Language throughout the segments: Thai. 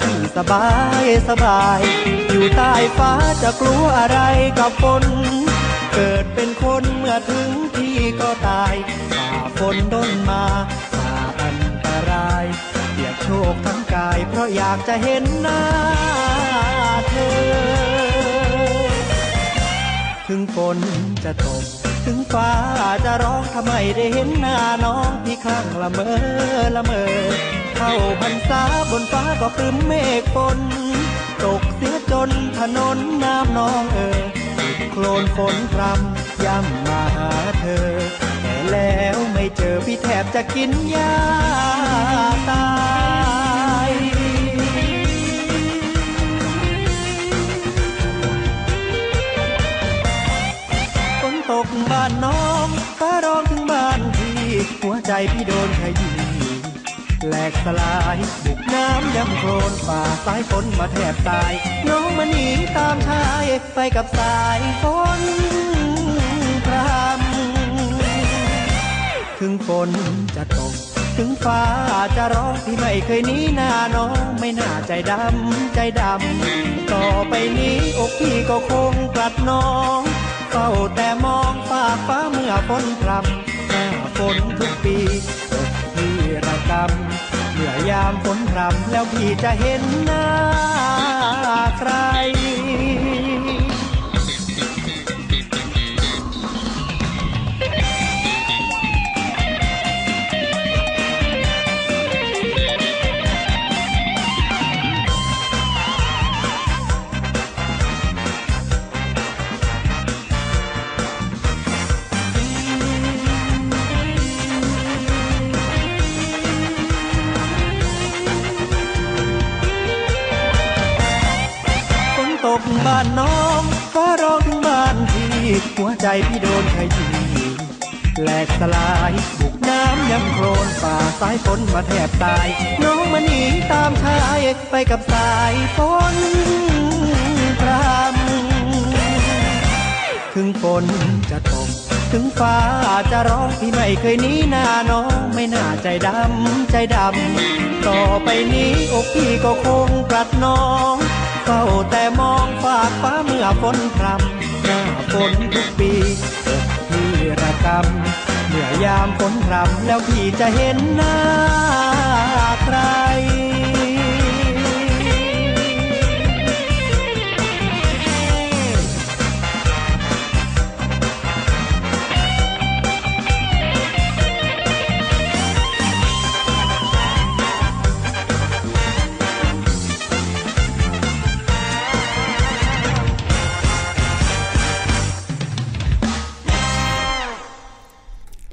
พี่สบายสบาย อยู่ใต้ฟ้าจะกลัวอะไรกับฝนเกิดเป็นคนเมื่อถึงที่ก็ตายฝ่าฝนต้นมาฝ่าอันตรายเปียกโชคทั้งกายเพราะอยากจะเห็นหน้าเธอ ถึงฝนจะตกถึงฟ้าจะร้องทำไมได้เห็นหน้าน้องพี่ข้างละเมอละเมอ เข้าพรรษาบนฟ้าก็ครึ้มเมฆฝนตกเสียจนถนนน้ำนองเอ่ยติดโคลนฝนพรำย่ำมาหาเธอ แต่แล้วไม่เจอพี่แทบจะกินยาตายฝนตกบ้านน้องฟ้าร้องถึงบ้านพี่ หัวใจพี่โดนขยี้ แหลกสลาย บุกน้ำยำโคลนฝ่าสายฝนมาแทบตาย น้องมาหนีตามชายไปกับสายฝนพรำถึงฝนจะตก ถึงฟ้าจะร้องพี่ไม่เคยหนีหน้าน้องไม่น่าใจดำใจดำ ต่อไปนี้อกพี่ก็คงกลัดน้องเฝ้าแต่มองฟ้าฟ้าเมื่อฝนพรำหน้าฝนทุกปี รรมเมื่อยามฝนพรำแล้วพี่จะเห็นหน้าใคร หัวใจพี่โดนขยี้แหลกสลายบุกน้ำยำโคลนฝ่าสายฝนมาแทบตาย น้องมาหนีตามชายไปกับสายฝนพรำถึงฝนจะตก ถึงฟ้าจะร้องพี่ไม่เคยหนีหน้าน้องไม่น่าใจดำใจดำต่อไปนี้อกพี่ก็คงกลัดน้องเฝ้าแต่มองฝากฟ้าเมื่อฝนพรำ นทุกปีเกที่ระกำเมื่อยามฝนรำแล้วพี่จะเห็นหน้าใคร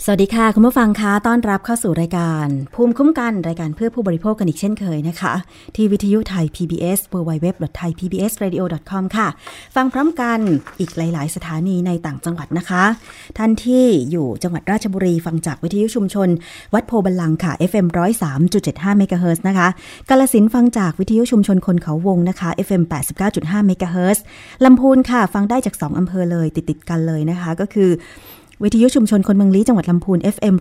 สวัสดีค่ะ คุณผู้ฟังคะต้อนรับเข้าสู่รายการ ภูมิคุ้มกันรายการเพื่อผู้บริโภคกันอีกเช่นเคยนะคะ ที่วิทยุไทย PBS www.thaipbsradio.com ค่ะ ฟังพร้อมกันอีกหลาย ๆ สถานีในต่างจังหวัดนะคะ ท่านที่อยู่จังหวัดราชบุรีฟังจากวิทยุชุมชน วัดโพบัลลังค่ะ FM 103.75เมกะเฮิรตซ์นะคะกาลสินฟังจากวิทยุชุมชนคนเขาวงนะคะ FM 89.5เมกะเฮิรตซ์ลำพูนค่ะ ฟังได้จาก 2อำเภอเลยติดๆกันเลยนะคะ ก็คือ วิทยุชุมชนคนเมืองลี้จังหวัดลำพูน FM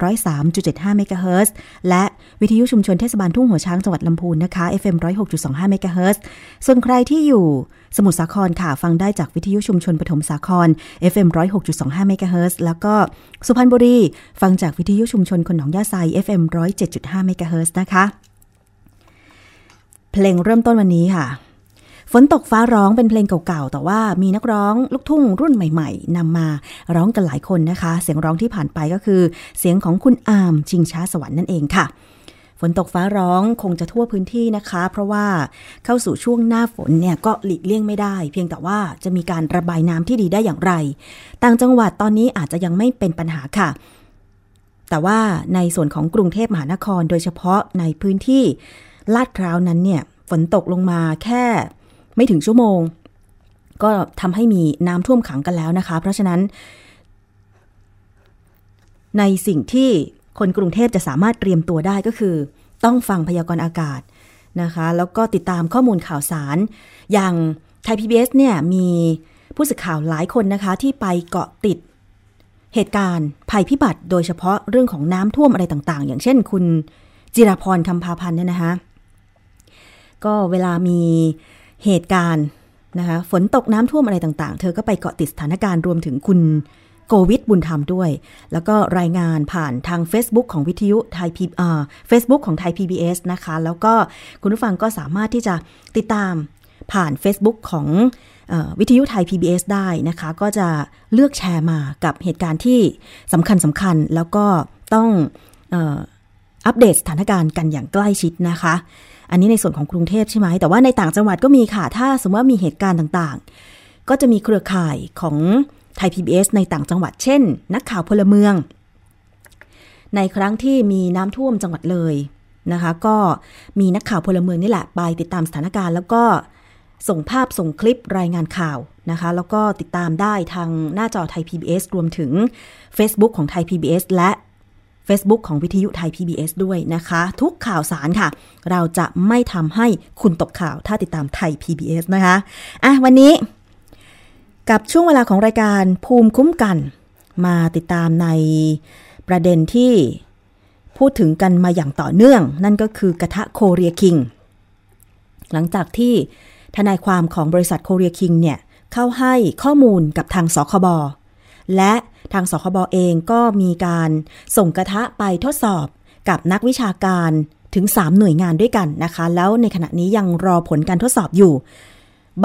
103.75เมกะเฮิรตซ์และวิทยุชุมชนเทศบาลทุ่งหัวช้างจังหวัดลำพูนนะคะ FM 106.25เมกะเฮิรตซ์ส่วนใครที่อยู่สมุทรสาครค่ะ ฟังได้จากวิทยุชุมชนปฐมสาคร FM 106.25เมกะเฮิรตซ์แล้วก็สุพรรณบุรี ฟังจากวิทยุชุมชนคนหนองหญ้าไซ FM 107.5เมกะเฮิรตซ์นะคะ เพลงเริ่มต้นวันนี้ค่ะ ฝนตกฟ้าร้องเป็นเพลงเก่าๆ แต่ว่ามีนักร้องลูกทุ่งรุ่นใหม่ๆนำมาร้องกันหลายคนนะคะ เสียงร้องที่ผ่านไปก็คือ เสียงของคุณอามชิงช้าสวรรค์นั่นเองค่ะฝนตกฟ้าร้องคงจะทั่วพื้นที่นะคะ เพราะว่าเข้าสู่ช่วงหน้าฝนเนี่ยก็หลีกเลี่ยงไม่ได้ เพียงแต่ว่าจะมีการระบายน้ำที่ดีได้อย่างไร ต่างจังหวัดตอนนี้อาจจะยังไม่เป็นปัญหาค่ะ แต่ว่าในส่วนของกรุงเทพมหานครโดยเฉพาะในพื้นที่ลาดพร้าวนั้นเนี่ยฝนตกลงมาแค่ ไม่ถึงชั่วโมง ก็ทำให้มีน้ำท่วมขังกันแล้วนะคะ เพราะฉะนั้น ในสิ่งที่คนกรุงเทพจะสามารถเตรียมตัวได้ก็คือ ต้องฟังพยากรณ์อากาศนะคะ แล้วก็ติดตามข้อมูลข่าวสาร อย่างไทย PBS เนี่ยมีผู้สื่อข่าวหลายคนนะคะ ที่ไปเกาะติดเหตุการณ์ภัยพิบัติโดยเฉพาะเรื่องของน้ำท่วมอะไรต่างๆ อย่างเช่นคุณจิรพรคำพาพันธ์เนี่ยนะคะก็เวลามี เหตุการณ์นะคะฝนตกน้ำท่วมอะไรต่างๆ เธอก็ไปเกาะติดสถานการณ์รวมถึงคุณโกวิทบุญธรรมด้วย แล้วก็รายงานผ่านทาง Facebook ของวิทยุไทยพีเอ่าเฟซบุ๊กของไทย PBS นะคะ แล้วก็คุณผู้ฟังก็สามารถที่จะติดตามผ่าน Facebook ของออวิทยุไทย PBS ได้นะคะ ก็จะเลือกแชร์มากับเหตุการณ์ที่สำคัญสำคัญแล้วก็ต้องอออัปเดตสถานการณ์กันอย่างใกล้ชิดนะคะ อันนี้ในส่วนของกรุงเทพใช่ไหม แต่ว่าในต่างจังหวัดก็มีค่ะ ถ้าสมมติว่ามีเหตุการณ์ต่างๆ ก็จะมีเครือข่ายของไทย PBS ในต่างจังหวัด เช่น นักข่าวพลเมือง ในครั้งที่มีน้ำท่วมจังหวัดเลยนะคะ ก็มีนักข่าวพลเมืองนี่แหละไปติดตามสถานการณ์แล้วก็ส่งภาพส่งคลิปรายงานข่าวนะคะ แล้วก็ติดตามได้ทางหน้าจอไทย PBS รวมถึง Facebook ของไทย PBS และ Facebook ของวิทยุไทย PBS ด้วยนะคะ ทุกข่าวสารค่ะ เราจะไม่ทำให้คุณตกข่าวถ้าติดตามไทย PBS นะคะอะวันนี้ กับช่วงเวลาของรายการภูมิคุ้มกัน มาติดตามในประเด็นที่พูดถึงกันมาอย่างต่อเนื่อง นั่นก็คือกระทะโคเรียคิงหลังจากที่ทนายความของบริษัทโคเรียคิงเนี่ยเข้าให้ข้อมูลกับทางสคบและ ทางสคบเองก็มีการส่งกระทะไปทดสอบกับนักวิชาการถึง 3 หน่วยงานด้วยกันนะคะ แล้วในขณะนี้ยังรอผลการทดสอบอยู่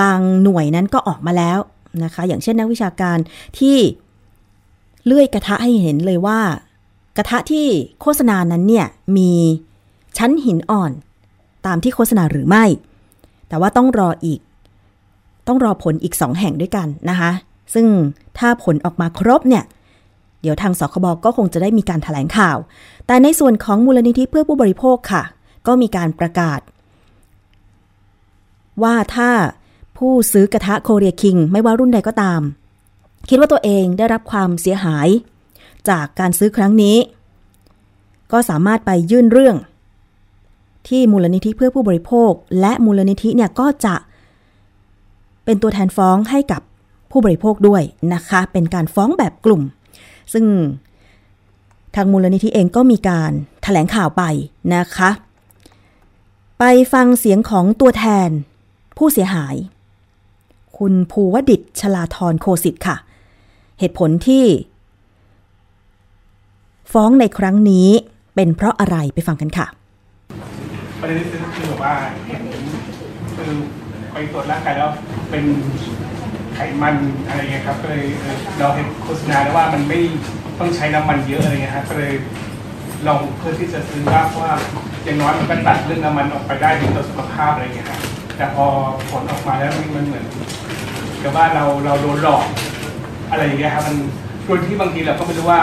บางหน่วยนั้นก็ออกมาแล้วนะคะ อย่างเช่นนักวิชาการที่เลื่อยกระทะให้เห็นเลยว่า กระทะที่โฆษณานั้นเนี่ยมีชั้นหินอ่อนตามที่โฆษณาหรือไม่ แต่ว่าต้องรออีก ต้องรอผลอีกสองแห่งด้วยกันนะคะ ซึ่งถ้าผลออกมาครบเนี่ย เดี๋ยวทางสคบก็คงจะได้มีการถแถลงข่าว แต่ในส่วนของมูลนิธิเพื่อผู้บริโภคค่ะ ก็มีการประกาศ ว่าถ้าผู้ซื้อกระทะโคเรียคิง ไม่ว่ารุ่นใดก็ตาม คิดว่าตัวเองได้รับความเสียหาย จากการซื้อครั้งนี้ ก็สามารถไปยื่นเรื่อง ที่มูลนิธิเพื่อผู้บริโภค และมูลนิธิเนี่ยก็จะเป็นตัวแทนฟ้องให้กับ ผู้บริโภคด้วยนะคะ เป็นการฟ้องแบบกลุ่ม ซึ่งทางมูลนิธิเองก็มีการถแถลงข่าวไปนะคะ ไปฟังเสียงของตัวแทนผู้เสียหาย คุณภูวดิตชลาธรโคสิตค่ะ เหตุผลที่ ฟ้องในครั้งนี้เป็นเพราะอะไรไปฟังกันค่ะประเด็นที่คือแบบว่าคือไปตรวจร่างกายแล้วเป็น ไขมันอะไรเงี้ยครับก็เลยเราเห็นโฆษณาแล้วว่ามันไม่ต้องใช้น้ำมันเยอะอะไรเงี้ยครับก็เลยลองเพื่อที่จะซื้อว่าเพราะว่าอย่างน้อยมันก็ตัดเรื่องน้ำมันออกไปได้ดีต่อสุขภาพอะไรเงี้ยครับแต่พอผลออกมาแล้วมันเหมือนกับว่าเราเราโดนหลอกอะไรอย่างเงี้ยครับมันโดยที่บางทีเราก็ไม่รู้ว่า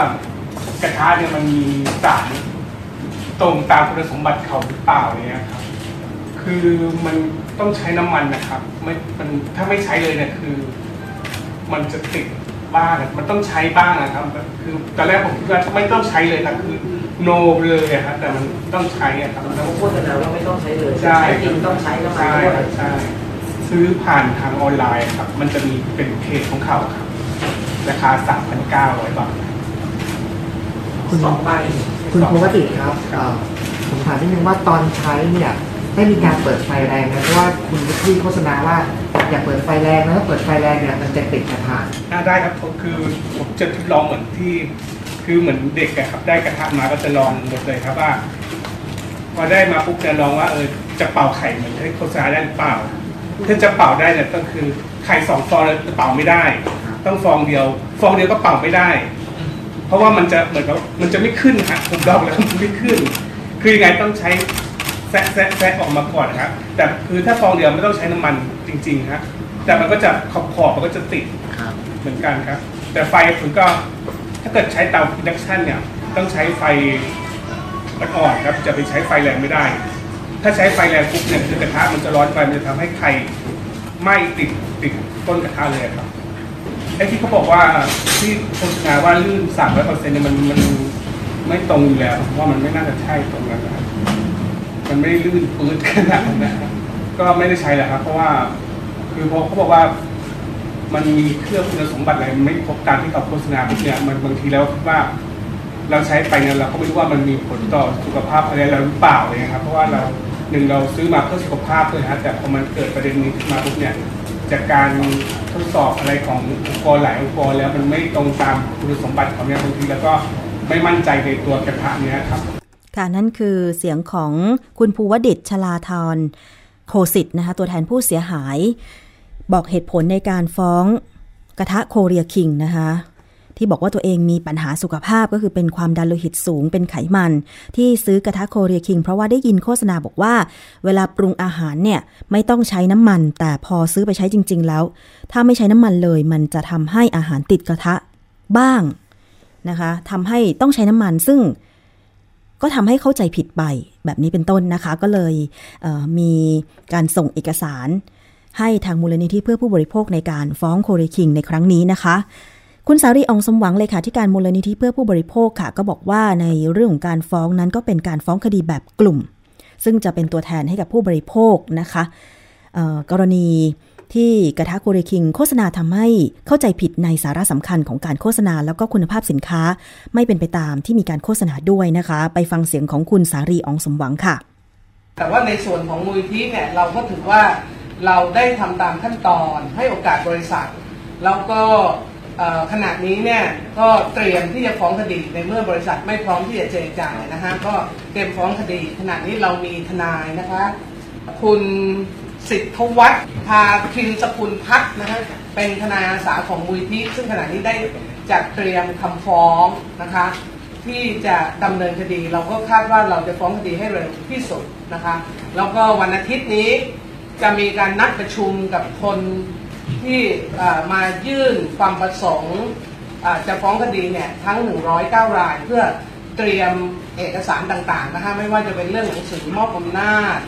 กระทะเนี่ยมันมีสารตรงตามคุณสมบัติเขาหรือเปล่าเนี่ยครับ คือมันต้องใช้น้ำมันนะครับ ไม่ มันถ้าไม่ใช้เลยเนี่ยคือ มันจะติดบ้างอะมันต้องใช้บ้างนะครับคือตอนแรกผมคิดว่าไม่ต้องใช้เลยนะคือโนเลยอะครับแต่มันต้องใช้อะครับแล้วโฆษณาว่าไม่ต้องใช้เลยใช่จริงต้องใช้น้ำมันใช่ด้วยครับใช่ซื้อผ่านทางออนไลน์ครับ มันจะมีเป็นเพจของเขาครับ ราคาสามพันเก้าร้อยบาทคุณสองใบคุณภูวติครับเอ่อผมถามนิดนึงว่าตอนใช้เนี่ยได้มีการเปิดไฟแรงนะเพราะว่าคุณที่โฆษณาว่า อย่าเปิดไฟแรงนะถ้าเปิดไฟแรงเนี่ยมันจะติดกระทะอ่าได้ครับผมคือผมจะทดลองเหมือนที่ คือเหมือนเด็กอะครับ ได้กระทะมาก็จะลองหมดเลยครับว่าพอได้มาปุ๊บจะลองว่าเออจะเป่าไข่เหมือนที่โฆษณาได้หรือเปล่าถ้าจะเป่าได้เนี่ยก็คือไข่สองฟองแล้วจะเป่าไม่ได้ ต้องฟองเดียว ฟองเดียวก็เป่าไม่ได้ เพราะว่ามันจะเหมือนกับมันจะไม่ขึ้นฮะผมลองแล้วมันไม่ขึ้น คือยังไงต้องใช้ แซะแซะแซะออกมาก่อนครับแต่คือถ้าฟองเดียวไม่ต้องใช้น้ำมันจริงๆครับแต่มันก็จะขอบขอบมันก็จะติดครับ เหมือนกันครับ แต่ไฟผมก็ถ้าเกิดใช้เตาอินดักชันเนี่ยต้องใช้ไฟอ่อนครับ จะไปใช้ไฟแรงไม่ได้ ถ้าใช้ไฟแรงปุ๊บเนี่ยคือกระทะมันจะร้อนไปมันจะทำให้ไข่ไหม้ติดติดต้นกระทะเลยครับไอ้ที่เขาบอกว่าที่โฆษณาว่าลื่นสามร้อยเปอร์เซ็นต์เนี่ยมันมันไม่ตรงอยู่แล้วว่ามันไม่น่าจะใช่ตรงนั้นนะครับ มันไม่ได้ลื่นปื๊ดขนาดนั้นนะครับก็ไม่ได้ใช้แหละครับ เพราะว่าคือพอเขาบอกว่ามันมีเครื่องคุณสมบัติอะไรไม่ครบตามที่เขาโฆษณาเนี่ยมันบางทีแล้วคิดว่า เราใช้ไปเนี่ยเราก็ไม่รู้ว่ามันมีผลต่อสุขภาพอะไรเราหรือเปล่าเลยครับ เพราะว่าเราหนึ่งเราซื้อมาเพื่อสุขภาพเลยนะแต่พอมันเกิดประเด็นนี้ขึ้นมาปุ๊บเนี่ยจากการทดสอบอะไรขององค์กรหลายองค์กรแล้วมันไม่ตรงตามคุณสมบัติของเนี่ยบางทีแล้วก็ไม่มั่นใจในตัวกระทะเนี่ยครับ ค่ะนั่นคือเสียงของคุณภูวดิตชลาธรโคสิตนะคะตัวแทนผู้เสียหาย บอกเหตุผลในการฟ้องกระทะโคเรียคิงนะคะที่บอกว่าตัวเองมีปัญหาสุขภาพก็คือเป็นความดันโลหิตสูงเป็นไขมัน ที่ซื้อกระทะโคเรียคิงเพราะว่าได้ยินโฆษณาบอกว่า เวลาปรุงอาหารเนี่ยไม่ต้องใช้น้ำมัน แต่พอซื้อไปใช้จริง ๆ แล้ว ถ้าไม่ใช้น้ำมันเลย มันจะทำให้อาหารติดกระทะบ้างนะคะทำให้ต้องใช้น้ำมันซึ่ง ก็ทำให้เข้าใจผิดไปแบบนี้เป็นต้นนะคะ ก็เลยเมีการส่งเอกสารให้ทางมูลนิธิเพื่อผู้บริโภคในการฟ้องโคเรคิงในครั้งนี้นะคะ คุณสารีอองสมหวังเลยค่ะที่การมูลนิธิเพื่อผู้บริโภคค่ะ ก็บอกว่าในเรื่องของการฟ้องนั้นก็เป็นการฟ้องคดีแบบกลุ่ม ซึ่งจะเป็นตัวแทนให้กับผู้บริโภคนะคะกรณี ที่กระทะโคเรคิงโฆษณาทำให้เข้าใจผิดในสาระสำคัญของการโฆษณาแล้วก็คุณภาพสินค้า ไม่เป็นไปตามที่มีการโฆษณาด้วยนะคะ ไปฟังเสียงของคุณสารีอองสมหวังค่ะ แต่ว่าในส่วนของมูลที่เนี่ยเราก็ถือว่าเราได้ทำตามขั้นตอนให้โอกาสบริษัท แล้วก็ขณะนี้เนี่ยก็เตรียมที่จะฟ้องคดีในเมื่อบริษัทไม่พร้อมที่จะเจรจานะคะก็เตรียมฟ้องคดี ขณะนี้เรามีทนายนะคะ คุณ สิทธวัฒน์พาคินสกุลพัฒนะฮะเป็นทนายอาสาของมูลที่ซึ่งขณะนี้ได้จัดเตรียมคำฟ้องนะคะ ที่จะดำเนินคดี เราก็คาดว่าเราจะฟ้องคดีให้เร็วที่สุดนะคะ แล้วก็วันอาทิตย์นี้จะมีการนัดประชุมกับคนที่มายื่นความประสงค์จะฟ้องคดีเนี่ยทั้ง 109 รายเพื่อเตรียมเอกสารต่างๆนะคะไม่ว่าจะเป็นเรื่องหนังสือมอบอำนาจ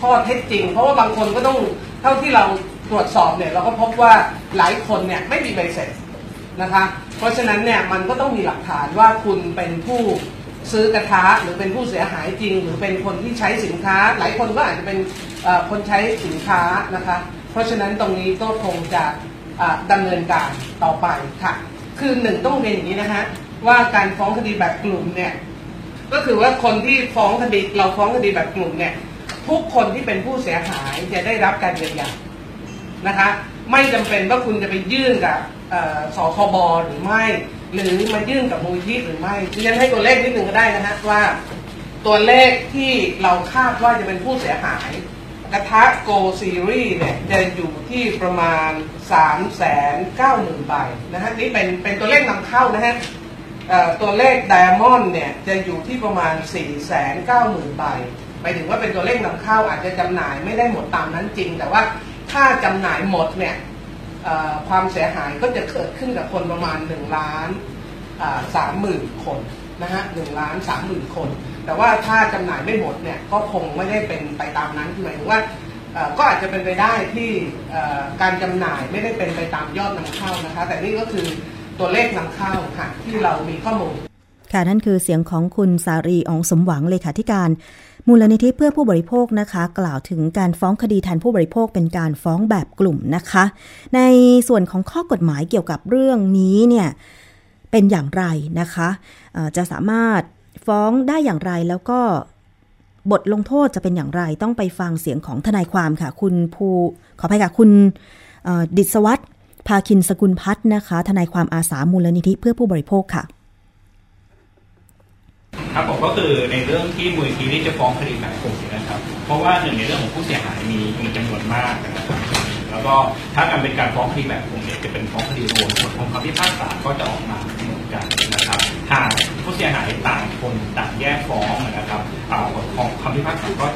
ข้อเท็จจริง เพราะว่าบางคนก็ต้องเท่าที่เราตรวจสอบเนี่ยเราก็พบว่าหลายคนเนี่ยไม่มีใบเสร็จนะคะเพราะฉะนั้นเนี่ยมันก็ต้องมีหลักฐานว่าคุณเป็นผู้ซื้อกระทะหรือเป็นผู้เสียหายจริง หรือเป็นคนที่ใช้สินค้า หลายคนก็อาจจะเป็นคนใช้สินค้านะคะเพราะฉะนั้นตรงนี้ก็คงจะดำเนินการต่อไปค่ะ คือหนึ่งต้องเรียนอย่างนี้นะคะว่าการฟ้องคดีแบบกลุ่มเนี่ย ก็คือว่าคนที่ฟ้องคดีเราฟ้องคดีแบบกลุ่มเนี่ยทุกคนที่เป็นผู้เสียหายจะได้รับการเยียวยานะคะ ไม่จำเป็นว่าคุณจะไปยื่นกับสคบหรือไม่ หรือมายื่นกับมูลที่หรือไม่ดิฉันให้ตัวเลขนิดหนึ่งก็ได้นะฮะว่า ตัวเลขที่เราคาดว่าจะเป็นผู้เสียหายกระทะโกซีรีส์เนี่ยจะอยู่ที่ประมาณ 3 9 0 0 0 0ใบนะฮะนี่เป็นเป็นตัวเลขนำเข้านะฮะ ตัวเลขไดมอนด์เนี่ยจะอยู่ที่ประมาณ 4 9 0 0 0 0ใบหมายถึงว่าเป็นตัวเลขนำเข้าอาจจะจำหน่ายไม่ได้หมดตามนั้นจริง แต่ว่าถ้าจำหน่ายหมดเนี่ยความเสียหายก็จะเกิดขึ้นกับคนประมาณ1ล้านสามหมื่นคนนะฮะหนึ่งล้านสามหมื่นคน แต่ว่าถ้าจำหน่ายไม่หมดเนี่ยก็คงไม่ได้เป็นไปตามนั้นหมายถึงว่าก็อาจจะเป็นไปได้ที่การจำหน่ายไม่ได้เป็นไปตามยอดนำเข้านะคะแต่นี่ก็คือ ตัวเลขนำเข้าค่ะ ที่เรามีข้อมูล ค่ะนั่นคือเสียงของคุณสารีองสมหวังเลยค่ะที่การ มูลนิธิเพื่อผู้บริโภคนะคะ กล่าวถึงการฟ้องคดีแทนผู้บริโภคเป็นการฟ้องแบบกลุ่มนะคะ ในส่วนของข้อกฎหมายเกี่ยวกับเรื่องนี้เนี่ยเป็นอย่างไรนะคะจะสามารถฟ้องได้อย่างไรแล้วก็บทลงโทษจะเป็นอย่างไรต้องไปฟังเสียงของทนายความค่ะ คุณภูขออภัยค่ะคุณดิศวัตร ภาคินสกุลพัฒนะคะทนายความอาสามูลนิธิเพื่อผู้บริโภคค่ะ ครับผมก็คือในเรื่องที่มูลนิธิที่จะฟ้องคดีแบบกลุ่มนะครับ เพราะว่าหนึ่งในเรื่องของผู้เสียหายมีมีจำนวนมากนะครับแล้วก็ถ้าการเป็นการฟ้องคดีแบบกลุ่มเนี่ยจะเป็นฟ้องคดีรวมผลของคำพิพากษาก็จะออกมาเหมือนกันนะครับหากผู้เสียหายต่างคนต่างแยกฟ้องนะครับอ่าของคำพิพากษาก็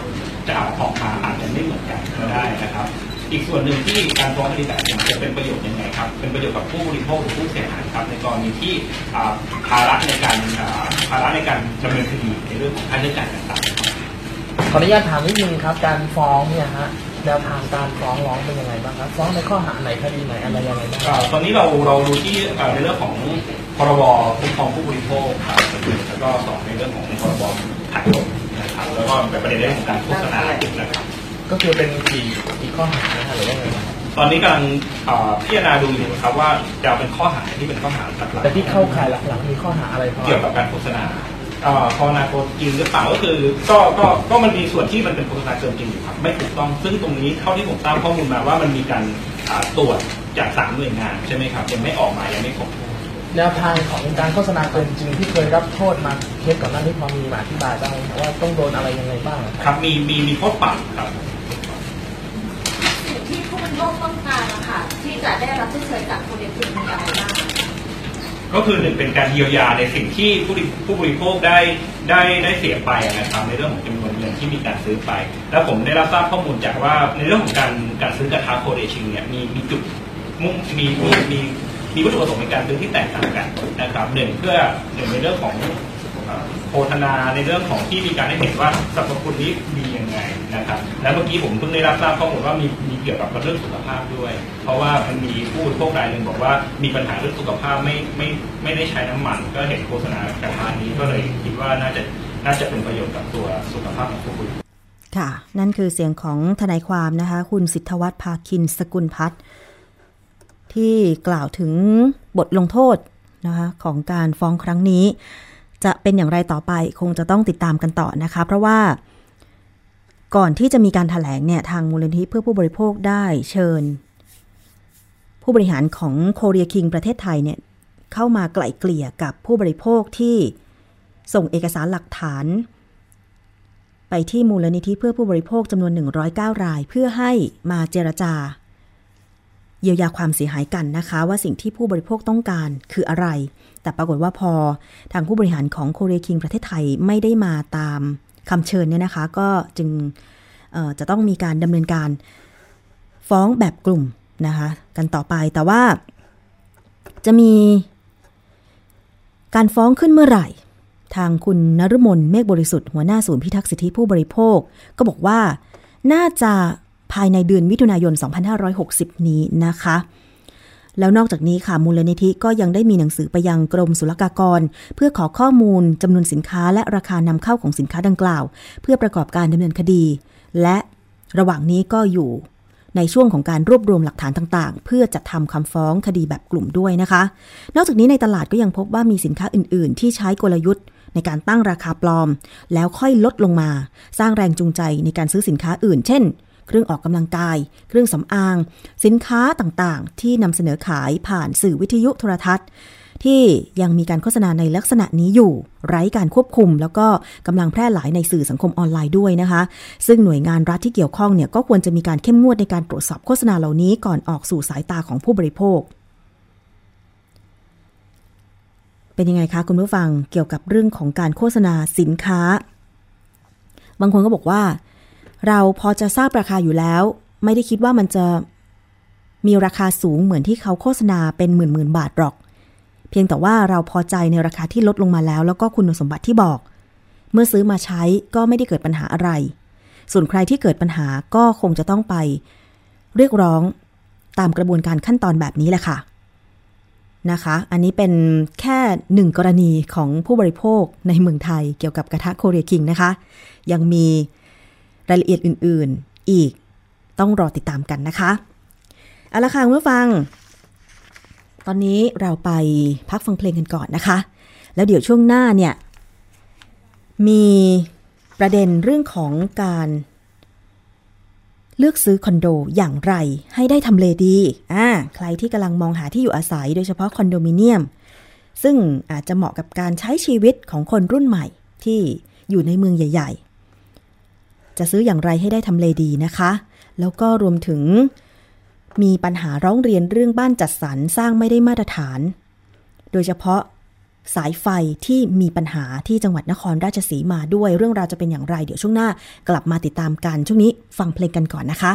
จะออกมาอาจจะไม่เหมือนกันก็ได้นะครับ อีกส่วนหนึ่งที่การฟ้องคดีแบบนี้จะเป็นประโยชน์ยังไงครับ เป็นประโยชน์กับผู้บริโภคหรือผู้เสียหายครับในกรณีที่อ่าภาระในการอ่าภาระในการดำเนินคดีในเรื่องของค่าใช้จ่ายต่างๆครับขออนุญาตถามนิดนึงครับการฟ้องเนี่ยฮะแนวทางการฟ้องร้องเป็นยังไงบ้างครับฟ้องในข้อหาไหนคดีไหนอะไรยังไงบ้างเอ่อตอนนี้เราเราดูที่เอ่อในเรื่องของพรบคุ้มครองผู้บริโภคครับแล้วก็สองในเรื่องของพรบขายตรงนะครับแล้วก็เป็นประเด็นเรื่องของการโฆษณานะครับ ก็คือเป็นกี่กี่ข้อหานะฮะหรือว่าไงบ้างตอนนี้กำลังเอ่อพิจารณาดูอยู่นะครับว่าจะเอาเป็นข้อหาที่เป็นข้อหาหลักแต่ที่เข้าข่ายหลักๆมีข้อหาอะไรพอๆเกี่ยวกับการโฆษณาเอ่อโฆษณาโกจริงหรือเปล่าก็คือก็ก็ก็มันมีส่วนที่มันเป็นโฆษณาเกินจริงอยู่ครับไม่ถูกต้องซึ่งตรงนี้เท่าที่ผมทราบข้อมูลมาว่ามันมีการอ่าตรวจจากสามหน่วยงานใช่ไหมครับยังไม่ออกมายังไม่ครบ แนวทางของการโฆษณาเกินจริงที่เคยรับโทษมาเคสก่อนหน้านี้พอมีมาอธิบายบ้างไหมครับว่าต้องโดนอะไรยังไงบ้าง ครับมีมีมีโทษปรับครับสิ่ง ต้องการนะคะที่จะได้รับชดเชยจากโคเดฟินมีอะไรบ้างก็คือหนึ่งเป็นการเยียวยาในสิ่งที่ผู้ผู้บริโภคได้ได้ได้เสียไปนะครับในเรื่องของจำนวนเงินที่มีการซื้อไป แล้วผมได้รับทราบข้อมูลจากว่าในเรื่องของการการซื้อกระทะโคเดชิงเนี่ยมีมีจุดมุ่งมีมีมีมีวัตถุประสงค์ในการซื้อที่แตกต่างกันนะครับหนึ่งเพื่อหนึ่งในเรื่องของโฆษณาในเรื่องของที่มีการให้เห็นว่าสรรพคุณนี้มี นะครับแล้วเมื่อกี้ผมเพิ่งได้รับทราบข้อมูลว่ามีมีเกี่ยวกับเรื่องสุขภาพด้วย เพราะว่ามันมีผู้บริโภครายหนึ่งบอกว่ามีปัญหาเรื่องสุขภาพไม่ไม่ไม่ได้ใช้น้ำมัน ก็เห็นโฆษณากระทะนี้ก็เลยคิดว่าน่าจะน่าจะเป็นประโยชน์กับตัวสุขภาพของผู้บริโภคค่ะ นั่นคือเสียงของทนายความนะคะ คุณสิทธวัฒน์ภาคินสกุลพัฒน์ที่กล่าวถึงบทลงโทษนะคะของการฟ้องครั้งนี้ จะเป็นอย่างไรต่อไปคงจะต้องติดตามกันต่อนะคะ เพราะว่า ก่อนที่จะมีการถแถลงเนี่ยทางมูลนิธิเพื่อผู้บริโภคได้เชิญ ผู้บริหารของโคเรียคิงประเทศไทยเนี่ยเข้ามาไกล่เกลี่ยกับผู้บริโภคที่ส่งเอกสารหลักฐาน ไปที่มูลนิธิเพื่อผู้บริโภคจำนวน 109 ราย เพื่อให้มาเจรจา เยียวยาความเสียหายกันนะคะ ว่าสิ่งที่ผู้บริโภคต้องการคืออะไร แต่ปรากฏว่าพอทางผู้บริหารของโคเรียคิงประเทศไทยไม่ได้มาตาม คำเชิญเนี่ยนะคะ ก็จึงจะต้องมีการดำเนินการฟ้องแบบกลุ่มนะคะ กันต่อไปแต่ว่าจะมีการฟ้องขึ้นเมื่อไหร่ ทางคุณนฤมลเมฆบริสุทธิ์หัวหน้าศูนย์พิทักษ์สิทธิผู้บริโภค ก็บอกว่าน่าจะภายในเดือนมิถุนายน 2560 นี้นะคะ แล้วนอกจากนี้ค่ะมูลนิธิก็ยังได้มีหนังสือไปยังกรมศุลกากร เพื่อขอข้อมูลจำนวนสินค้าและราคานำเข้าของสินค้าดังกล่าว เพื่อประกอบการดำเนินคดี และระหว่างนี้ก็อยู่ในช่วงของการรวบรวมหลักฐานต่างๆ เพื่อจัดทำคำฟ้องคดีแบบกลุ่มด้วยนะคะ นอกจากนี้ในตลาดก็ยังพบว่ามีสินค้าอื่น ๆ ที่ใช้กลยุทธ์ ในการตั้งราคาปลอม แล้วค่อยลดลงมา สร้างแรงจูงใจในการซื้อสินค้าอื่น เช่น เครื่องออกกำลังกาย เครื่องสำอาง สินค้าต่างๆ ที่นำเสนอขายผ่านสื่อวิทยุโทรทัศน์ ที่ยังมีการโฆษณาในลักษณะนี้อยู่ ไร้การควบคุม แล้วก็กำลังแพร่หลายในสื่อสังคมออนไลน์ด้วยนะคะ ซึ่งหน่วยงานรัฐที่เกี่ยวข้องเนี่ยก็ควรจะมีการเข้มงวดในการตรวจสอบโฆษณาเหล่านี้ก่อนออกสู่สายตาของผู้บริโภคเป็นยังไงคะคุณผู้ฟังเกี่ยวกับเรื่องของการโฆษณาสินค้า บางคนก็บอกว่า เราพอจะทราบราคาอยู่แล้ว ไม่ได้คิดว่ามันจะ มีราคาสูงเหมือนที่เขาโฆษณาเป็นหมื่นหมื่นบาทหรอก เพียงแต่ว่าเราพอใจในราคาที่ลดลงมาแล้ว แล้วก็คุณสมบัติที่บอก เมื่อซื้อมาใช้ก็ไม่ได้เกิดปัญหาอะไร ส่วนใครที่เกิดปัญหาก็คงจะต้องไป เรียกร้องตามกระบวนการขั้นตอนแบบนี้แหละค่ะนะคะ อันนี้เป็นแค่หนึ่งกรณีของผู้บริโภคในเมืองไทยเกี่ยวกับกระทะโคเรียคิงนะคะ ยังมี รายละเอียดอื่นๆ อีกต้องรอติดตามกันนะคะ เอาละค่ะคุณผู้ฟัง ตอนนี้เราไปพักฟังเพลงกันก่อนนะคะ แล้วเดี๋ยวช่วงหน้าเนี่ย มีประเด็นเรื่องของการเลือกซื้อคอนโดอย่างไรให้ได้ทำเลดี อ่า ใครที่กำลังมองหาที่อยู่อาศัยโดยเฉพาะคอนโดมิเนียม ซึ่งอาจจะเหมาะกับการใช้ชีวิตของคนรุ่นใหม่ที่อยู่ในเมืองใหญ่ จะซื้ออย่างไรให้ได้ทำเลดีนะคะ แล้วก็รวมถึงมีปัญหาร้องเรียนเรื่องบ้านจัดสรรสร้างไม่ได้มาตรฐาน โดยเฉพาะสายไฟที่มีปัญหาที่จังหวัดนครราชสีมาด้วยเรื่องราวจะเป็นอย่างไร เดี๋ยวช่วงหน้ากลับมาติดตามกันช่วงนี้ฟังเพลงกันก่อนนะคะ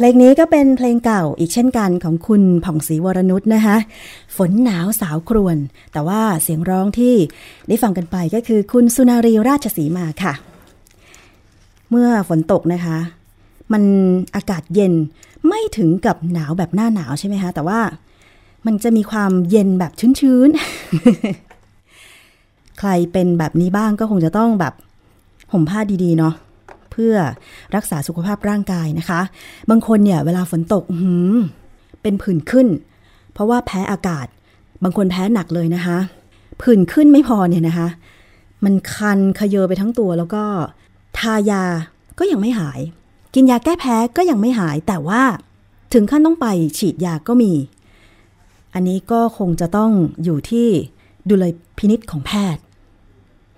เพลงนี้ก็เป็นเพลงเก่าอีกเช่นกันของคุณผ่องศรีวรนุชนะคะ ฝนหนาวสาวครวน แต่ว่าเสียงร้องที่ได้ฟังกันไปก็คือคุณสุนารีราชสีมาค่ะ เมื่อฝนตกนะคะ มันอากาศเย็นไม่ถึงกับหนาวแบบหน้าหนาวใช่ไหมคะ แต่ว่ามันจะมีความเย็นแบบชื้นๆ ใครเป็นแบบนี้บ้างก็คงจะต้องแบบห่มผ้าดีๆเนาะ เพื่อรักษาสุขภาพร่างกายนะคะ บางคนเนี่ยเวลาฝนตกหืมเป็นผื่นขึ้น เพราะว่าแพ้อากาศ บางคนแพ้หนักเลยนะคะ ผื่นขึ้นไม่พอเนี่ยนะคะ มันคันขยเยอไปทั้งตัวแล้วก็ทายาก็ยังไม่หาย กินยาแก้แพ้ก็ยังไม่หาย แต่ว่าถึงขั้นต้องไปฉีดยาก็มี อันนี้ก็คงจะต้องอยู่ที่ดุลยพินิษของแพทย์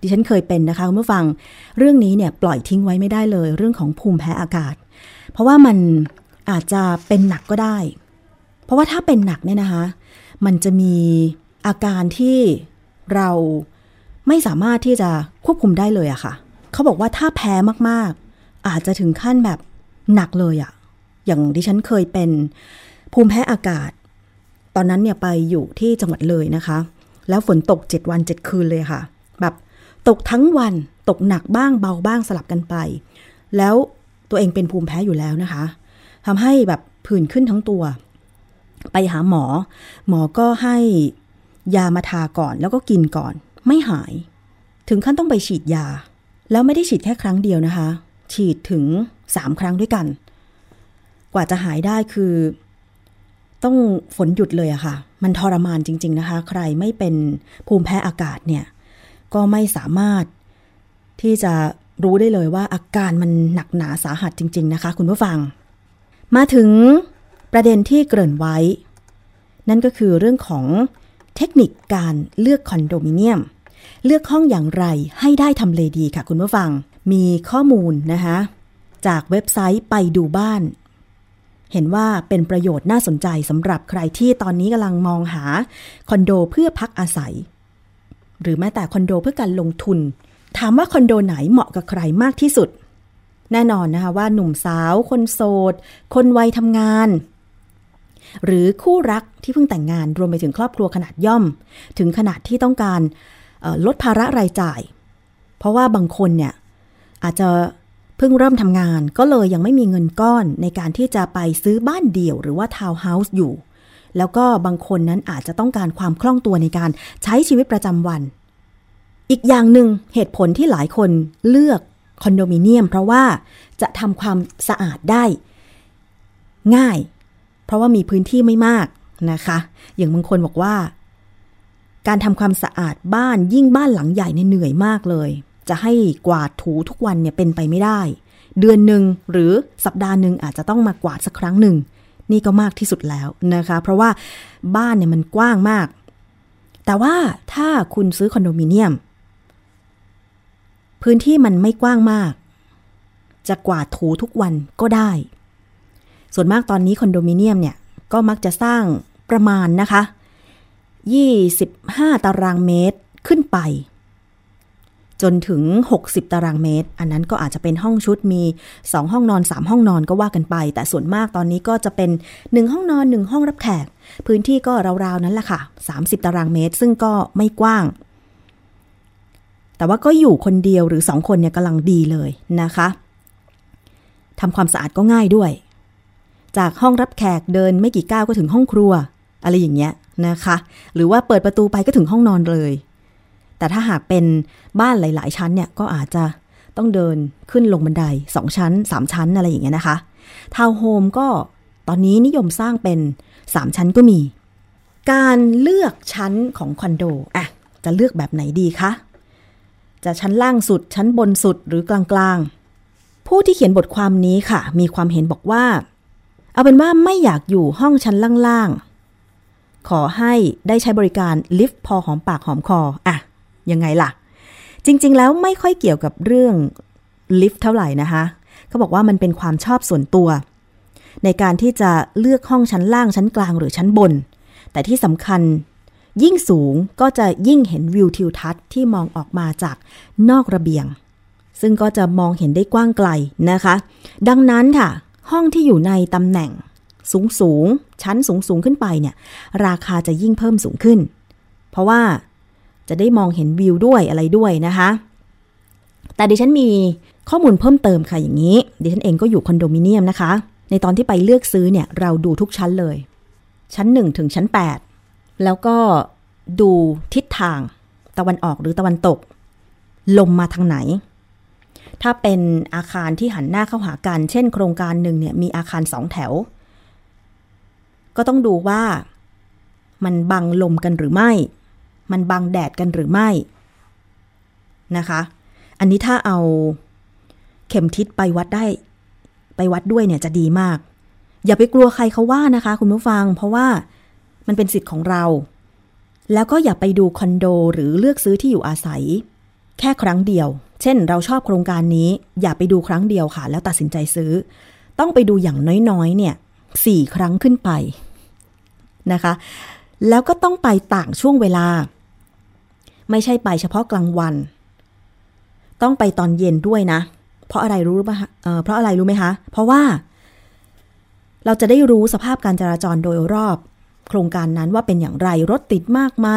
ดิฉันเคยเป็นนะคะคุณผู้ฟัง เรื่องนี้เนี่ยปล่อยทิ้งไว้ไม่ได้เลย เรื่องของภูมิแพ้อากาศ เพราะว่ามันอาจจะเป็นหนักก็ได้ เพราะว่าถ้าเป็นหนักเนี่ยนะคะ มันจะมีอาการที่เราไม่สามารถที่จะควบคุมได้เลยอะค่ะ เขาบอกว่าถ้าแพ้มากๆ อาจจะถึงขั้นแบบหนักเลยอะอย่างดิฉันเคยเป็นภูมิแพ้อากาศ ตอนนั้นเนี่ยไปอยู่ที่จังหวัดเลยนะคะ แล้วฝนตกเจ็ดวันเจ็ดคืนเลยค่ะ แบบ ตกทั้งวันตกหนักบ้างเบาบ้างสลับกันไป แล้วตัวเองเป็นภูมิแพ้อยู่แล้วนะคะทำให้แบบผื่นขึ้นทั้งตัว ไปหาหมอ หมอก็ให้ยามาทาก่อนแล้วก็กินก่อน ไม่หาย ถึงขั้นต้องไปฉีดยา แล้วไม่ได้ฉีดแค่ครั้งเดียวนะคะ ฉีดถึงสามครั้งด้วยกัน กว่าจะหายได้คือ ต้องฝนหยุดเลยอะค่ะ มันทรมานจริง ๆนะคะ ใครไม่เป็นภูมิแพ้อากาศเนี่ย ก็ไม่สามารถที่จะรู้ได้เลยว่าอาการมันหนักหนาสาหัสจริง ๆ นะคะ คุณผู้ฟัง มาถึงประเด็นที่เกริ่นไว้ นั่นก็คือเรื่องของเทคนิคการเลือกคอนโดมิเนียม เลือกห้องอย่างไรให้ได้ทำเลดีค่ะ คุณผู้ฟัง มีข้อมูลนะคะจากเว็บไซต์ไปดูบ้าน เห็นว่าเป็นประโยชน์น่าสนใจสำหรับใครที่ตอนนี้กำลังมองหาคอนโดเพื่อพักอาศัย หรือแม้แต่คอนโดเพื่อการลงทุน ถามว่าคอนโดไหนเหมาะกับใครมากที่สุด แน่นอนนะคะว่าหนุ่มสาว คนโสด คนวัยทำงาน หรือคู่รักที่เพิ่งแต่งงานรวมไปถึงครอบครัวขนาดย่อม ถึงขนาดที่ต้องการลดภาระรายจ่าย เพราะว่าบางคนเนี่ยอาจจะเพิ่งเริ่มทำงานก็เลยยังไม่มีเงินก้อนในการที่จะไปซื้อบ้านเดี่ยวหรือว่าทาวน์เฮาส์อยู่ แล้วก็บางคนนั้นอาจจะต้องการความคล่องตัวในการใช้ชีวิตประจำวัน อีกอย่างหนึ่งเหตุผลที่หลายคนเลือกคอนโดมิเนียม เพราะว่าจะทำความสะอาดได้ ง่าย เพราะว่ามีพื้นที่ไม่มากนะคะ อย่างบางคนบอกว่า การทำความสะอาดบ้านยิ่งบ้านหลังใหญ่เนี่ยเหนื่อยมากเลย จะให้กวาดถูทุกวันเนี่ยเป็นไปไม่ได้ เดือนหนึ่งหรือสัปดาห์หนึ่งอาจจะต้องมากวาดสักครั้งหนึ่ง นี่ก็มากที่สุดแล้วนะคะ เพราะว่าบ้านเนี่ยมันกว้างมาก แต่ว่าถ้าคุณซื้อคอนโดมิเนียม พื้นที่มันไม่กว้างมาก จะกวาดถูทุกวันก็ได้ ส่วนมากตอนนี้คอนโดมิเนียมเนี่ยก็มักจะสร้างประมาณนะคะ 25 ตารางเมตรขึ้นไป จนถึง 60 ตารางเมตร อันนั้นก็อาจจะเป็นห้องชุดมี 2 ห้องนอน 3 ห้องนอนก็ว่ากันไป แต่ส่วนมากตอนนี้ก็จะเป็น 1 ห้องนอน 1 ห้องรับแขก พื้นที่ก็ราวๆนั้นแหละค่ะ 30 ตารางเมตร ซึ่งก็ไม่กว้าง แต่ว่าก็อยู่คนเดียวหรือ 2 คนเนี่ยกำลังดีเลยนะคะทำความสะอาดก็ง่ายด้วย จากห้องรับแขกเดินไม่กี่ก้าวก็ถึงห้องครัว อะไรอย่างเงี้ยนะคะ หรือว่าเปิดประตูไปก็ถึงห้องนอนเลย แต่ถ้าหากเป็นบ้านหลาย ๆ ชั้นเนี่ยก็อาจจะต้องเดินขึ้นลงบันไดสองชั้นสามชั้นอะไรอย่างเงี้ยนะคะทาวน์โฮมก็ตอนนี้นิยมสร้างเป็นสามชั้นก็มี การเลือกชั้นของคอนโดอะจะเลือกแบบไหนดีคะจะชั้นล่างสุดชั้นบนสุดหรือกลางๆ ผู้ที่เขียนบทความนี้ค่ะ มีความเห็นบอกว่า เอาเป็นว่าไม่อยากอยู่ห้องชั้นล่างๆ ขอให้ได้ใช้บริการลิฟต์พอหอมปากหอมคออะ ยังไงล่ะ จริง ๆ แล้วไม่ค่อยเกี่ยวกับเรื่องลิฟต์เท่าไหร่นะคะเขาบอกว่ามันเป็นความชอบส่วนตัว ในการที่จะเลือกห้องชั้นล่างชั้นกลางหรือชั้นบน แต่ที่สำคัญยิ่งสูงก็จะยิ่งเห็นวิวทิวทัศน์ที่มองออกมาจากนอกระเบียง ซึ่งก็จะมองเห็นได้กว้างไกลนะคะ ดังนั้นค่ะ ห้องที่อยู่ในตำแหน่งสูงสูงชั้นสูงสูงขึ้นไปเนี่ย ราคาจะยิ่งเพิ่มสูงขึ้น เพราะว่า จะได้มองเห็นวิวด้วยอะไรด้วยนะคะ แต่ดิฉันมีข้อมูลเพิ่มเติมค่ะอย่างนี้ ดิฉันเองก็อยู่คอนโดมิเนียมนะคะ ในตอนที่ไปเลือกซื้อเนี่ยเราดูทุกชั้นเลย ชั้น 1 ถึงชั้น 8 แล้วก็ดูทิศทางตะวันออกหรือตะวันตก ลมมาทางไหน ถ้าเป็นอาคารที่หันหน้าเข้าหากัน เช่น โครงการหนึ่งเนี่ยมีอาคารสองแถว ก็ต้องดูว่ามันบังลมกันหรือไม่ มันบังแดดกันหรือไม่นะคะ อันนี้ถ้าเอาเข็มทิศไปวัดได้ ไปวัดด้วยเนี่ยจะดีมาก อย่าไปกลัวใครเขาว่านะคะ คุณผู้ฟัง เพราะว่ามันเป็นสิทธิ์ของเรา แล้วก็อย่าไปดูคอนโดหรือเลือกซื้อที่อยู่อาศัย แค่ครั้งเดียว เช่น เราชอบโครงการนี้ อย่าไปดูครั้งเดียวค่ะ แล้วตัดสินใจซื้อ ต้องไปดูอย่างน้อยๆ เนี่ยสี่ครั้งขึ้นไปนะคะ แล้วก็ต้องไปต่างช่วงเวลา ไม่ใช่ไปเฉพาะกลางวัน ต้องไปตอนเย็นด้วยนะ เพราะอะไรรู้ป่ะเเพราะอะไรรู้ไหมคะ เพราะว่า เราจะได้รู้สภาพการจราจรโดยรอบ โครงการนั้นว่าเป็นอย่างไรรถติดมากไหม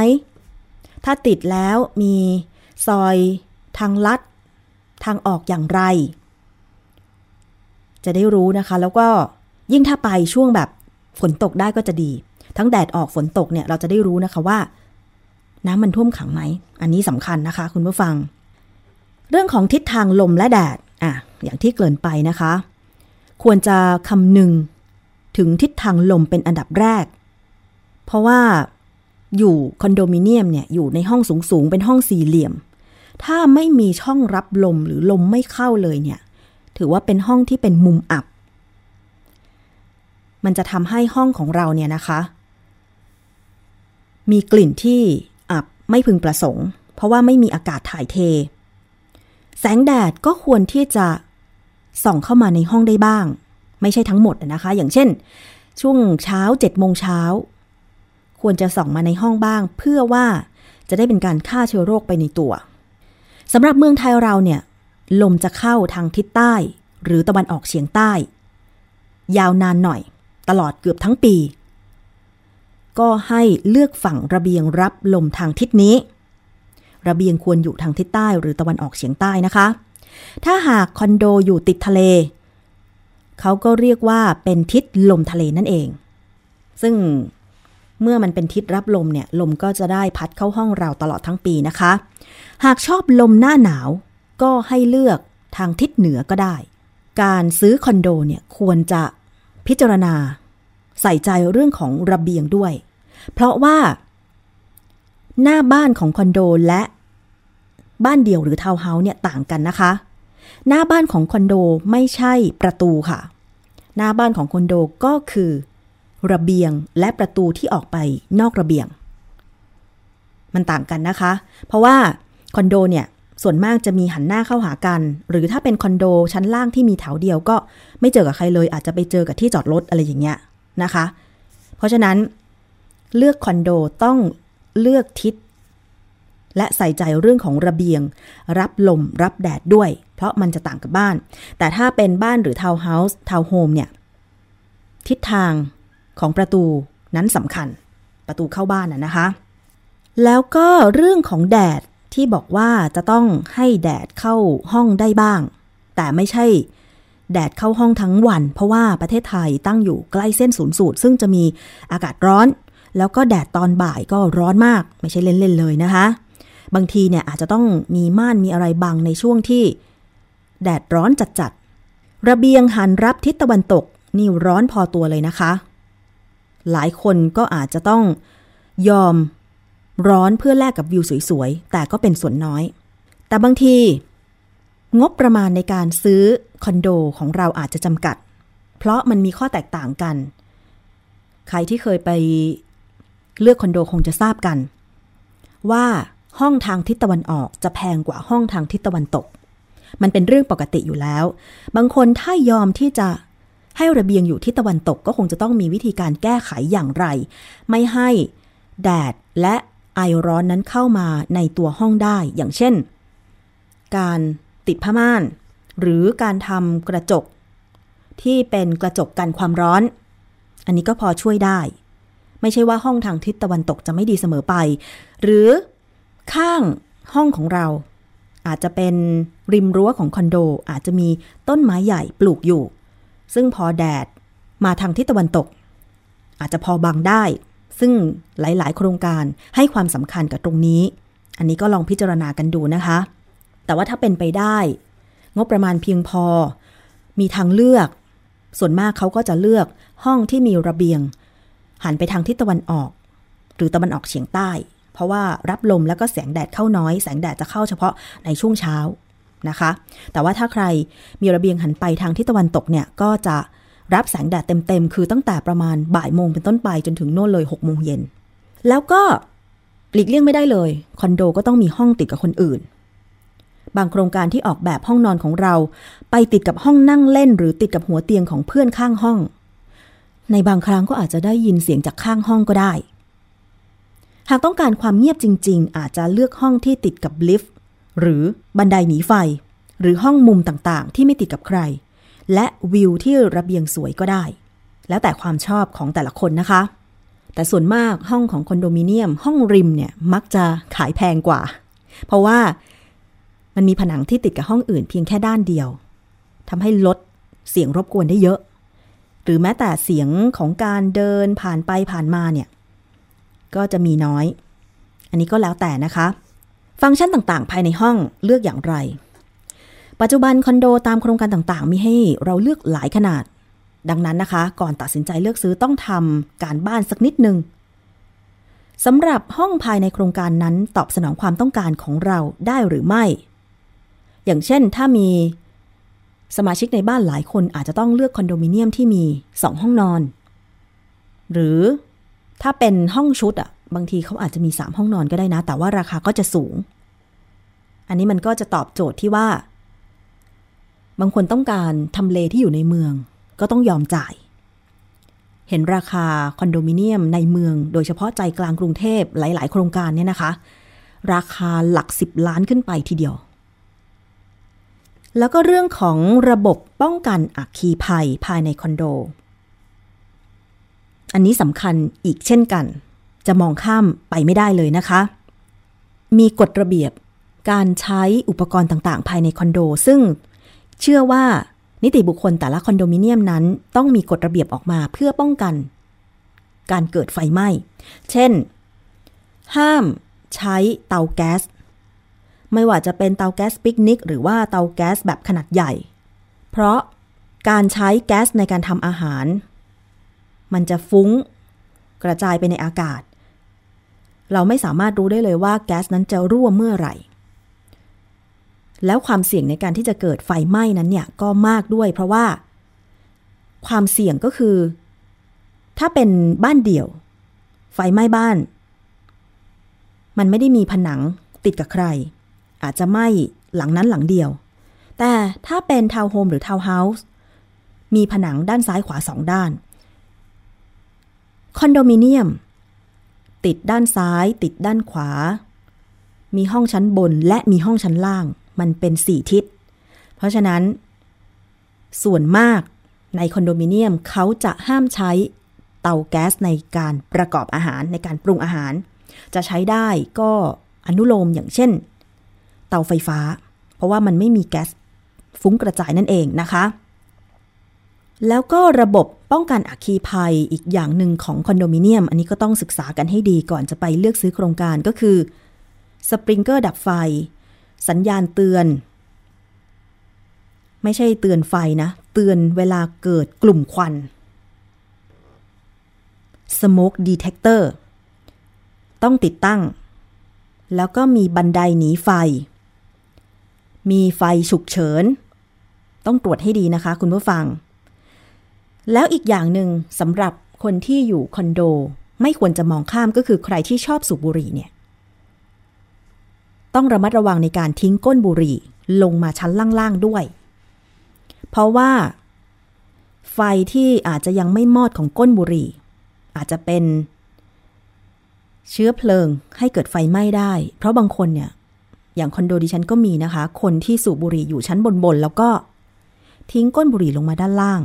ถ้าติดแล้วมีซอยทางลัด ทางออกอย่างไร จะได้รู้นะคะ แล้วก็ยิ่งถ้าไปช่วงแบบฝนตกได้ก็จะดี ทั้งแดดออกฝนตกเนี่ยเราจะได้รู้นะคะว่า น้ำมันท่วมขังไหม อันนี้สำคัญนะคะ คุณผู้ฟัง เรื่องของทิศทางลมและแดดอะอย่างที่เกริ่นไปนะคะ ควรจะคำนึงถึงทิศทางลมเป็นอันดับแรก เพราะว่าอยู่คอนโดมิเนียมเนี่ยอยู่ในห้องสูงๆ เป็นห้องสี่เหลี่ยม ถ้าไม่มีช่องรับลมหรือลมไม่เข้าเลยเนี่ย ถือว่าเป็นห้องที่เป็นมุมอับ มันจะทำให้ห้องของเราเนี่ยนะคะ มีกลิ่นที่ ไม่พึงประสงค์ เพราะว่าไม่มีอากาศถ่ายเท แสงแดดก็ควรที่จะส่องเข้ามาในห้องได้บ้าง ไม่ใช่ทั้งหมดนะคะ อย่างเช่น ช่วงเช้าเจ็ดโมงเช้า ควรจะส่องมาในห้องบ้าง เพื่อว่าจะได้เป็นการฆ่าเชื้อโรคไปในตัวสำหรับเมืองไทยเราเนี่ย ลมจะเข้าทางทิศใต้ หรือตะวันออกเฉียงใต้ ยาวนานหน่อย ตลอดเกือบทั้งปี ก็ให้เลือกฝั่งระเบียงรับลมทางทิศนี้ ระเบียงควรอยู่ทางทิศใต้หรือตะวันออกเฉียงใต้นะคะ ถ้าหากคอนโดอยู่ติดทะเล เขาก็เรียกว่าเป็นทิศลมทะเลนั่นเอง ซึ่งเมื่อมันเป็นทิศรับลมเนี่ย ลมก็จะได้พัดเข้าห้องเราตลอดทั้งปีนะคะ หากชอบลมหน้าหนาวก็ให้เลือกทางทิศเหนือก็ได้ การซื้อคอนโดเนี่ยควรจะพิจารณา ใส่ใจเรื่องของระเบียงด้วย เพราะว่า หน้าบ้านของคอนโดและบ้านเดี่ยวหรือทาวน์เฮาส์เนี่ยต่างกันนะคะ หน้าบ้านของคอนโดไม่ใช่ประตูค่ะ หน้าบ้านของคอนโดก็คือ ระเบียงและประตูที่ออกไปนอกระเบียง มันต่างกันนะคะ เพราะว่าคอนโดเนี่ยส่วนมากจะมีหันหน้าเข้าหากัน หรือถ้าเป็นคอนโดชั้นล่างที่มีแถวเดียวก็ไม่เจอกับใครเลยอาจจะไปเจอกับที่จอดรถอะไรอย่างเงี้ย นะคะ เพราะฉะนั้นเลือกคอนโดต้องเลือกทิศ และใส่ใจเรื่องของระเบียง รับลมรับแดดด้วย เพราะมันจะต่างกับบ้าน แต่ถ้าเป็นบ้านหรือทาวน์เฮาส์ทาวน์โฮมเนี่ย ทิศทางของประตูนั้นสำคัญประตูเข้าบ้านนะนะคะ แล้วก็เรื่องของแดดที่บอกว่าจะต้องให้แดดเข้าห้องได้บ้าง แต่ไม่ใช่ แดดเข้าห้องทั้งวัน เพราะว่าประเทศไทยตั้งอยู่ใกล้เส้นศูนย์สูตร ซึ่งจะมีอากาศร้อน แล้วก็แดดตอนบ่ายก็ร้อนมาก ไม่ใช่เล่นๆเลยนะคะ บางทีเนี่ยอาจจะต้องมีม่านมีอะไรบังในช่วงที่ แดดร้อนจัดๆ ระเบียงหันรับทิศตะวันตกนี่ร้อนพอตัวเลยนะคะ หลายคนก็อาจจะต้องยอมร้อนเพื่อแลกกับวิวสวยๆ แต่ก็เป็นส่วนน้อย แต่บางที งบประมาณในการซื้อคอนโดของเราอาจจะจำกัด เพราะมันมีข้อแตกต่างกัน ใครที่เคยไปเลือกคอนโดคงจะทราบกัน ว่าห้องทางทิศตะวันออกจะแพงกว่าห้องทางทิศตะวันตก มันเป็นเรื่องปกติอยู่แล้ว บางคนถ้ายอมที่จะให้ระเบียงอยู่ทิศตะวันตกก็คงจะต้องมีวิธีการแก้ไขอย่างไร ไม่ให้แดดและไอร้อนนั้นเข้ามาในตัวห้องได้ อย่างเช่น การ ติดผ้าม่าน หรือการทำกระจก ที่เป็นกระจกกันความร้อน อันนี้ก็พอช่วยได้ ไม่ใช่ว่าห้องทางทิศตะวันตกจะไม่ดีเสมอไป หรือข้างห้องของเรา อาจจะเป็นริมรั้วของคอนโดอาจจะมีต้นไม้ใหญ่ปลูกอยู่ ซึ่งพอแดดมาทางทิศตะวันตก อาจจะพอบังได้ ซึ่งหลาย ๆ โครงการให้ความสำคัญกับตรงนี้ อันนี้ก็ลองพิจารณากันดูนะคะ แต่ว่าถ้าเป็นไปได้ งบประมาณเพียงพอ มีทางเลือก ส่วนมากเขาก็จะเลือกห้องที่มีระเบียง หันไปทางทิศตะวันออก หรือตะวันออกเฉียงใต้ เพราะว่ารับลมแล้วก็แสงแดดเข้าน้อย แสงแดดจะเข้าเฉพาะในช่วงเช้านะคะ แต่ว่าถ้าใครมีระเบียงหันไปทางทิศตะวันตกเนี่ยก็จะรับแสงแดดเต็มๆ คือตั้งแต่ประมาณบ่ายโมงเป็นต้นไปจนถึงโน่นเลย6โมงเย็น แล้วก็หลีกเลี่ยงไม่ได้เลย คอนโดก็ต้องมีห้องติดกับคนอื่น บางโครงการที่ออกแบบห้องนอนของเรา ไปติดกับห้องนั่งเล่น หรือติดกับหัวเตียงของเพื่อนข้างห้อง ในบางครั้งก็อาจจะได้ยินเสียงจากข้างห้องก็ได้ หากต้องการความเงียบจริง ๆ อาจจะเลือกห้องที่ติดกับลิฟต์หรือบันไดหนีไฟ หรือห้องมุมต่างๆ ที่ไม่ติดกับใคร และวิวที่ระเบียงสวยก็ได้ แล้วแต่ความชอบของแต่ละคนนะคะ แต่ส่วนมากห้องของคอนโดมิเนียม ห้องริมเนี่ยมักจะขายแพงกว่า เพราะว่า มันมีผนังที่ติดกับห้องอื่นเพียงแค่ด้านเดียวทำให้ลดเสียงรบกวนได้เยอะ หรือแม้แต่เสียงของการเดินผ่านไปผ่านมาเนี่ย ก็จะมีน้อย อันนี้ก็แล้วแต่นะคะ ฟังก์ชันต่างๆ ภายในห้องเลือกอย่างไร ปัจจุบันคอนโดตามโครงการต่างๆ มีให้เราเลือกหลายขนาด ดังนั้นนะคะ ก่อนตัดสินใจเลือกซื้อต้องทำการบ้านสักนิดนึงสำหรับห้องภายในโครงการนั้นตอบสนองความต้องการของเราได้หรือไม่ อย่างเช่นถ้ามีสมาชิกในบ้านหลายคนอาจจะต้องเลือกคอนโดมิเนียมที่มีสองห้องนอน หรือถ้าเป็นห้องชุดอะบางทีเขาอาจจะมีสามห้องนอนก็ได้นะ แต่ว่าราคาก็จะสูง อันนี้มันก็จะตอบโจทย์ที่ว่า บางคนต้องการทำเลที่อยู่ในเมือง ก็ต้องยอมจ่าย เห็นราคาคอนโดมิเนียมในเมือง โดยเฉพาะใจกลางกรุงเทพหลาย ๆ โครงการเนี่ยนะคะ ราคาหลักสิบล้านขึ้นไปทีเดียว แล้วก็เรื่องของระบบป้องกันอัคคีภัยภายในคอนโด อันนี้สำคัญอีกเช่นกัน จะมองข้ามไปไม่ได้เลยนะคะ มีกฎระเบียบการใช้อุปกรณ์ต่างๆ ภายในคอนโด ซึ่งเชื่อว่านิติบุคคลแต่ละคอนโดมิเนียมนั้น ต้องมีกฎระเบียบออกมาเพื่อป้องกัน การเกิดไฟไหม้ เช่น ห้ามใช้เตาแก๊ส ไม่ว่าจะเป็นเตาแก๊สปิกนิก หรือว่าเตาแก๊สแบบขนาดใหญ่ เพราะการใช้แก๊สในการทำอาหาร มันจะฟุ้ง กระจายไปในอากาศ เราไม่สามารถรู้ได้เลยว่าแก๊สนั้นจะรั่วเมื่อไหร่ แล้วความเสี่ยงในการที่จะเกิดไฟไหม้นั้นเนี่ยก็มากด้วย เพราะว่า ความเสี่ยงก็คือ ถ้าเป็นบ้านเดี่ยว ไฟไหม้บ้าน มันไม่ได้มีผนังติดกับใคร อาจจะไหม้หลังนั้นหลังเดียว แต่ถ้าเป็นทาวน์โฮมหรือทาวน์เฮาส์มีผนังด้านซ้ายขวาสองด้าน คอนโดมิเนียม ติดด้านซ้าย ติดด้านขวา มีห้องชั้นบนและมีห้องชั้นล่าง มันเป็นสี่ทิศ เพราะฉะนั้น ส่วนมากในคอนโดมิเนียมเขาจะห้ามใช้เตาแก๊สในการประกอบอาหารในการปรุงอาหาร จะใช้ได้ก็อนุโลมอย่างเช่น เตาไฟฟ้า เพราะว่ามันไม่มีแก๊สฟุ้งกระจายนั่นเองนะคะ แล้วก็ระบบป้องกันอัคคีภัยอีกอย่างหนึ่งของคอนโดมิเนียม อันนี้ก็ต้องศึกษากันให้ดีก่อนจะไปเลือกซื้อโครงการก็คือสปริงเกอร์ดับไฟ สัญญาณเตือน ไม่ใช่เตือนไฟนะ เตือนเวลาเกิดกลุ่มควัน Smoke Detector ต้องติดตั้ง แล้วก็มีบันไดหนีไฟ มีไฟฉุกเฉิน ต้องตรวจให้ดีนะคะ คุณผู้ฟัง แล้วอีกอย่างหนึ่งสำหรับคนที่อยู่คอนโด ไม่ควรจะมองข้ามก็คือใครที่ชอบสูบบุหรี่เนี่ย ต้องระมัดระวังในการทิ้งก้นบุหรี่ลงมาชั้นล่างๆด้วย เพราะว่า ไฟที่อาจจะยังไม่มอดของก้นบุหรี่ อาจจะเป็น เชื้อเพลิงให้เกิดไฟไหม้ได้ เพราะบางคนเนี่ย อย่างคอนโดดิฉันก็มีนะคะ คนที่สูบบุหรี่อยู่ชั้นบนๆแล้วก็ทิ้งก้นบุหรี่ลงมาด้านล่าง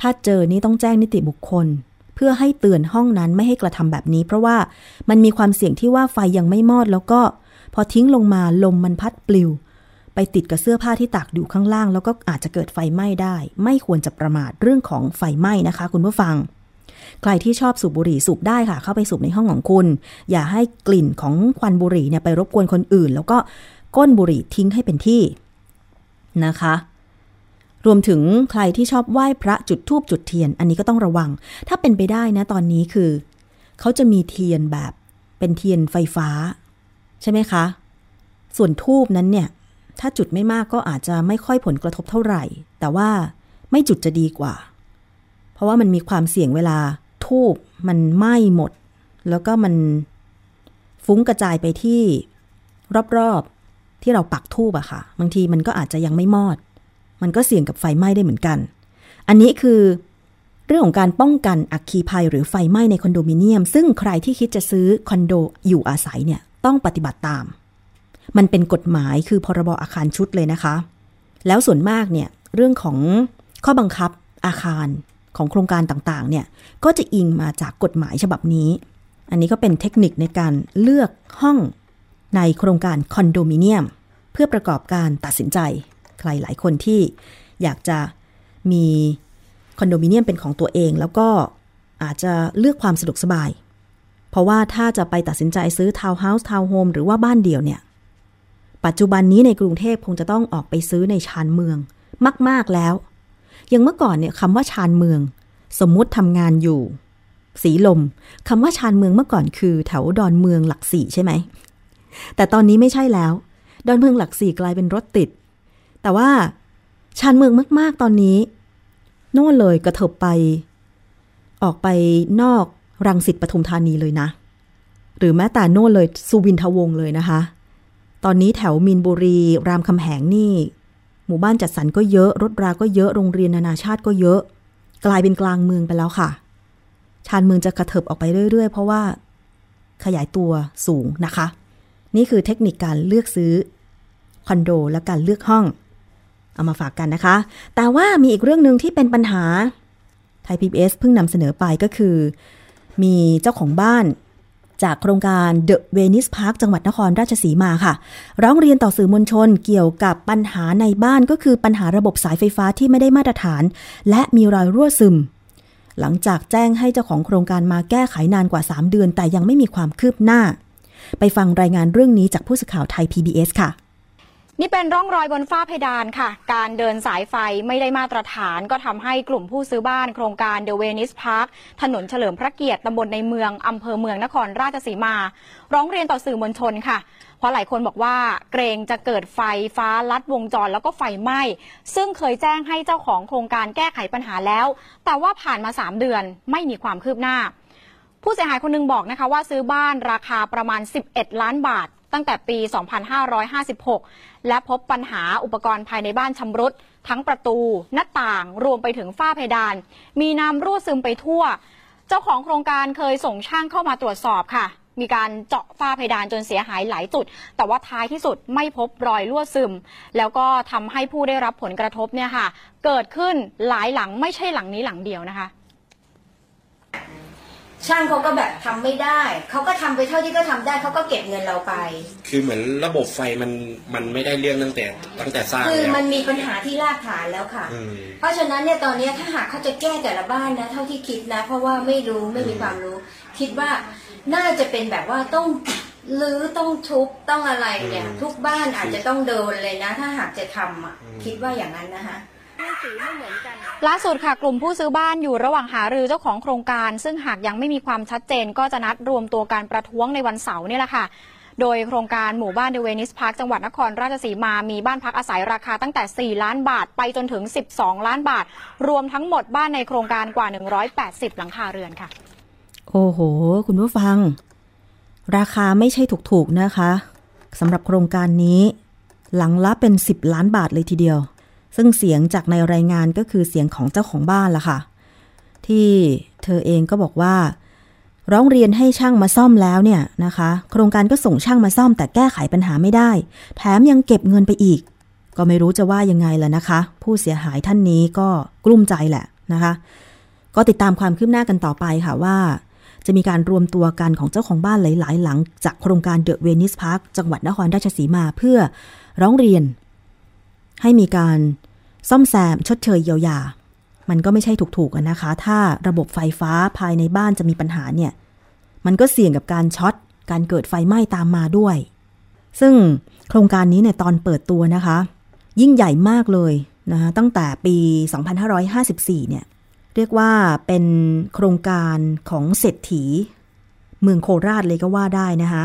ถ้าเจอนี่ต้องแจ้งนิติบุคคล เพื่อให้เตือนห้องนั้นไม่ให้กระทำแบบนี้ เพราะว่ามันมีความเสี่ยงที่ว่าไฟยังไม่มอด แล้วก็พอทิ้งลงมาลมมันพัดปลิว ไปติดกับเสื้อผ้าที่ตากอยู่ข้างล่าง แล้วก็อาจจะเกิดไฟไหม้ได้ ไม่ควรจะประมาทเรื่องของไฟไหม้นะคะ คุณผู้ฟัง ใครที่ชอบสูบบุหรี่สูบได้ค่ะ เข้าไปสูบในห้องของคุณ อย่าให้กลิ่นของควันบุหรี่เนี่ยไปรบกวนคนอื่น แล้วก็ก้นบุหรี่ทิ้งให้เป็นที่นะคะ รวมถึงใครที่ชอบไหว้พระจุดธูปจุดเทียน อันนี้ก็ต้องระวัง ถ้าเป็นไปได้นะตอนนี้คือ เขาจะมีเทียนแบบเป็นเทียนไฟฟ้า ใช่ไหมคะ ส่วนธูปนั้นเนี่ย ถ้าจุดไม่มากก็อาจจะไม่ค่อยผลกระทบเท่าไหร่ แต่ว่าไม่จุดจะดีกว่า เพราะว่ามันมีความเสี่ยงเวลา ธูปมันไหม้หมด แล้วก็มันฟุ้งกระจายไปที่รอบๆที่เราปักทูบอะค่ะ บางทีมันก็อาจจะยังไม่มอด มันก็เสี่ยงกับไฟไหม้ได้เหมือนกัน อันนี้คือเรื่องของการป้องกันอัคคีภัยหรือไฟไหม้ในคอนโดมิเนียม ซึ่งใครที่คิดจะซื้อคอนโดอยู่อาศัยเนี่ยต้องปฏิบัติตาม มันเป็นกฎหมายคือพรบอาคารชุดเลยนะคะ แล้วส่วนมากเนี่ยเรื่องของข้อบังคับอาคาร ของโครงการต่างๆเนี่ยก็จะอิงมาจากกฎหมายฉบับนี้ อันนี้ก็เป็นเทคนิคในการเลือกห้องในโครงการคอนโดมิเนียม เพื่อประกอบการตัดสินใจ ใครหลายคนที่อยากจะมีคอนโดมิเนียมเป็นของตัวเอง แล้วก็อาจจะเลือกความสะดวกสบาย เพราะว่าถ้าจะไปตัดสินใจซื้อทาวน์เฮาส์ทาวน์โฮมหรือว่าบ้านเดี่ยวเนี่ย ปัจจุบันนี้ในกรุงเทพคงจะต้องออกไปซื้อในชานเมืองมาก ๆแล้ว อย่างเมื่อก่อนเนี่ยคำว่าชานเมือง สมมุติทำงานอยู่ สีลมคำว่าชานเมืองเมื่อก่อนคือ แถวดอนเมืองหลักสี่ใช่ไหม แต่ตอนนี้ไม่ใช่แล้ว ดอนเมืองหลักสี่กลายเป็นรถติด แต่ว่าชานเมืองมากๆตอนนี้ โน่นเลยกระเถิบไป ออกไปนอกรังสิตปทุมธานีเลยนะ หรือแม้แต่โน่นเลยสุวินทวงศ์เลยนะคะ ตอนนี้แถวมีนบุรีรามคำแหงนี่ หมู่บ้านจัดสรรก็เยอะ รถราก็เยอะ โรงเรียนนานาชาติก็เยอะ กลายเป็นกลางเมืองไปแล้วค่ะ ชานเมืองจะกระเถิบออกไปเรื่อย ๆ เพราะว่าขยายตัวสูงนะคะ นี่คือเทคนิคการเลือกซื้อคอนโดและการเลือกห้อง เอามาฝากกันนะคะ แต่ว่ามีอีกเรื่องหนึ่งที่เป็นปัญหาไทย PBS เพิ่งนำเสนอไปก็คือ มีเจ้าของบ้าน จากโครงการเดอะเวนิสพาร์คจังหวัดนครราชสีมาค่ะ ร้องเรียนต่อสื่อมวลชนเกี่ยวกับปัญหาในบ้านก็คือปัญหาระบบสายไฟฟ้าที่ไม่ได้มาตรฐาน และมีรอยรั่วซึม หลังจากแจ้งให้เจ้าของโครงการมาแก้ไขนานกว่า 3 เดือน แต่ยังไม่มีความคืบหน้า ไปฟังรายงานเรื่องนี้จากผู้สื่อข่าวไทย PBS ค่ะ นี่เป็นร่องรอยบนฝ้าเพดานค่ะ การเดินสายไฟไม่ได้มาตรฐาน ก็ทำให้กลุ่มผู้ซื้อบ้านโครงการ The Venice Park ถนนเฉลิมพระเกียรติตำบลในเมืองอำเภอเมืองนครราชสีมา ร้องเรียนต่อสื่อมวลชนค่ะ เพราะหลายคนบอกว่าเกรงจะเกิดไฟฟ้าลัดวงจรแล้วก็ไฟไหม้ ซึ่งเคยแจ้งให้เจ้าของโครงการแก้ไขปัญหาแล้ว แต่ว่าผ่านมา 3 เดือนไม่มีความคืบหน้าผู้เสียหายคนหนึงบอกนะคะว่าซื้อบ้านราคาประมาณ 11 ล้านบาท ตั้งแต่ปี 2556 และพบปัญหาอุปกรณ์ภายในบ้านชำรุด ทั้งประตู หน้าต่าง รวมไปถึงฝ้าเพดาน มีน้ำรั่วซึมไปทั่ว เจ้าของโครงการเคยส่งช่างเข้ามาตรวจสอบค่ะ มีการเจาะฝ้าเพดานจนเสียหายหลายจุด แต่ว่าท้ายที่สุดไม่พบรอยรั่วซึม แล้วก็ทำให้ผู้ได้รับผลกระทบเนี่ยค่ะ เกิดขึ้นหลายหลังไม่ใช่หลังนี้หลังเดียวนะคะ ช่างเขาก็แบบทำไม่ได้ เขาก็ทำไปเท่าที่เขาทำได้ เขาก็เก็บเงินเราไป คือเหมือนระบบไฟมันมันไม่ได้เรื่องตั้งแต่ตั้งแต่สร้างคือแล้วมันมีปัญหาที่รากฐานแล้วค่ะ อืม เพราะฉะนั้นเนี่ยตอนเนี้ยถ้าหากเขาจะแก้แต่ละบ้านนะ เท่าที่คิดนะ เพราะว่าไม่รู้ไม่มีความรู้ คิดว่าน่าจะเป็นแบบว่าต้องรื้อต้องทุบต้องอะไรเนี่ยทุกบ้านอาจจะต้องโดนเลยนะ ถ้าหากจะทำอะคิดว่าอย่างนั้นนะคะ ล่าสุดค่ะกลุ่มผู้ซื้อบ้านอยู่ระหว่างหารือเจ้าของโครงการ ซึ่งหากยังไม่มีความชัดเจนก็จะนัดรวมตัวการประท้วงในวันเสาร์นี่แหละค่ะโดยโครงการหมู่บ้านเดเวนิสพาร์คจังหวัดนครราชสีมา มีบ้านพักอาศัยราคาตั้งแต่ 4 ล้านบาทไปจนถึง 12 ล้านบาท รวมทั้งหมดบ้านในโครงการกว่า 180 หลังคาเรือนค่ะ โอ้โห คุณผู้ฟัง ราคาไม่ใช่ถูกๆนะคะสำหรับโครงการนี้ หลังละเป็น 10 ล้านบาทเลยทีเดียว ซึ่งเสียงจากในรายงานก็คือเสียงของเจ้าของบ้านล่ะค่ะ ที่เธอเองก็บอกว่า ร้องเรียนให้ช่างมาซ่อมแล้วเนี่ยนะคะ โครงการก็ส่งช่างมาซ่อมแต่แก้ไขปัญหาไม่ได้ แถมยังเก็บเงินไปอีก ก็ไม่รู้จะว่ายังไงล่ะนะคะ ผู้เสียหายท่านนี้ก็กลุ้มใจแหละนะคะ ก็ติดตามความคืบหน้ากันต่อไปค่ะว่า จะมีการรวมตัวกันของเจ้าของบ้านหลาย ๆ หลัง จากโครงการเดอะเวนิสพาร์คจังหวัดนครราชสีมาเพื่อร้องเรียนให้มีการ ซ่อมแซมชดเชยเยียวยา มันก็ไม่ใช่ถูกๆนะคะ ถ้าระบบไฟฟ้าภายในบ้านจะมีปัญหาเนี่ย มันก็เสี่ยงกับการช็อต การเกิดไฟไหม้ตามมาด้วย ซึ่งโครงการนี้เนี่ยตอนเปิดตัวนะคะ ยิ่งใหญ่มากเลยนะคะตั้งแต่ปี 2554 เนี่ย เรียกว่าเป็นโครงการของเศรษฐี เมืองโคราชเลยก็ว่าได้นะคะ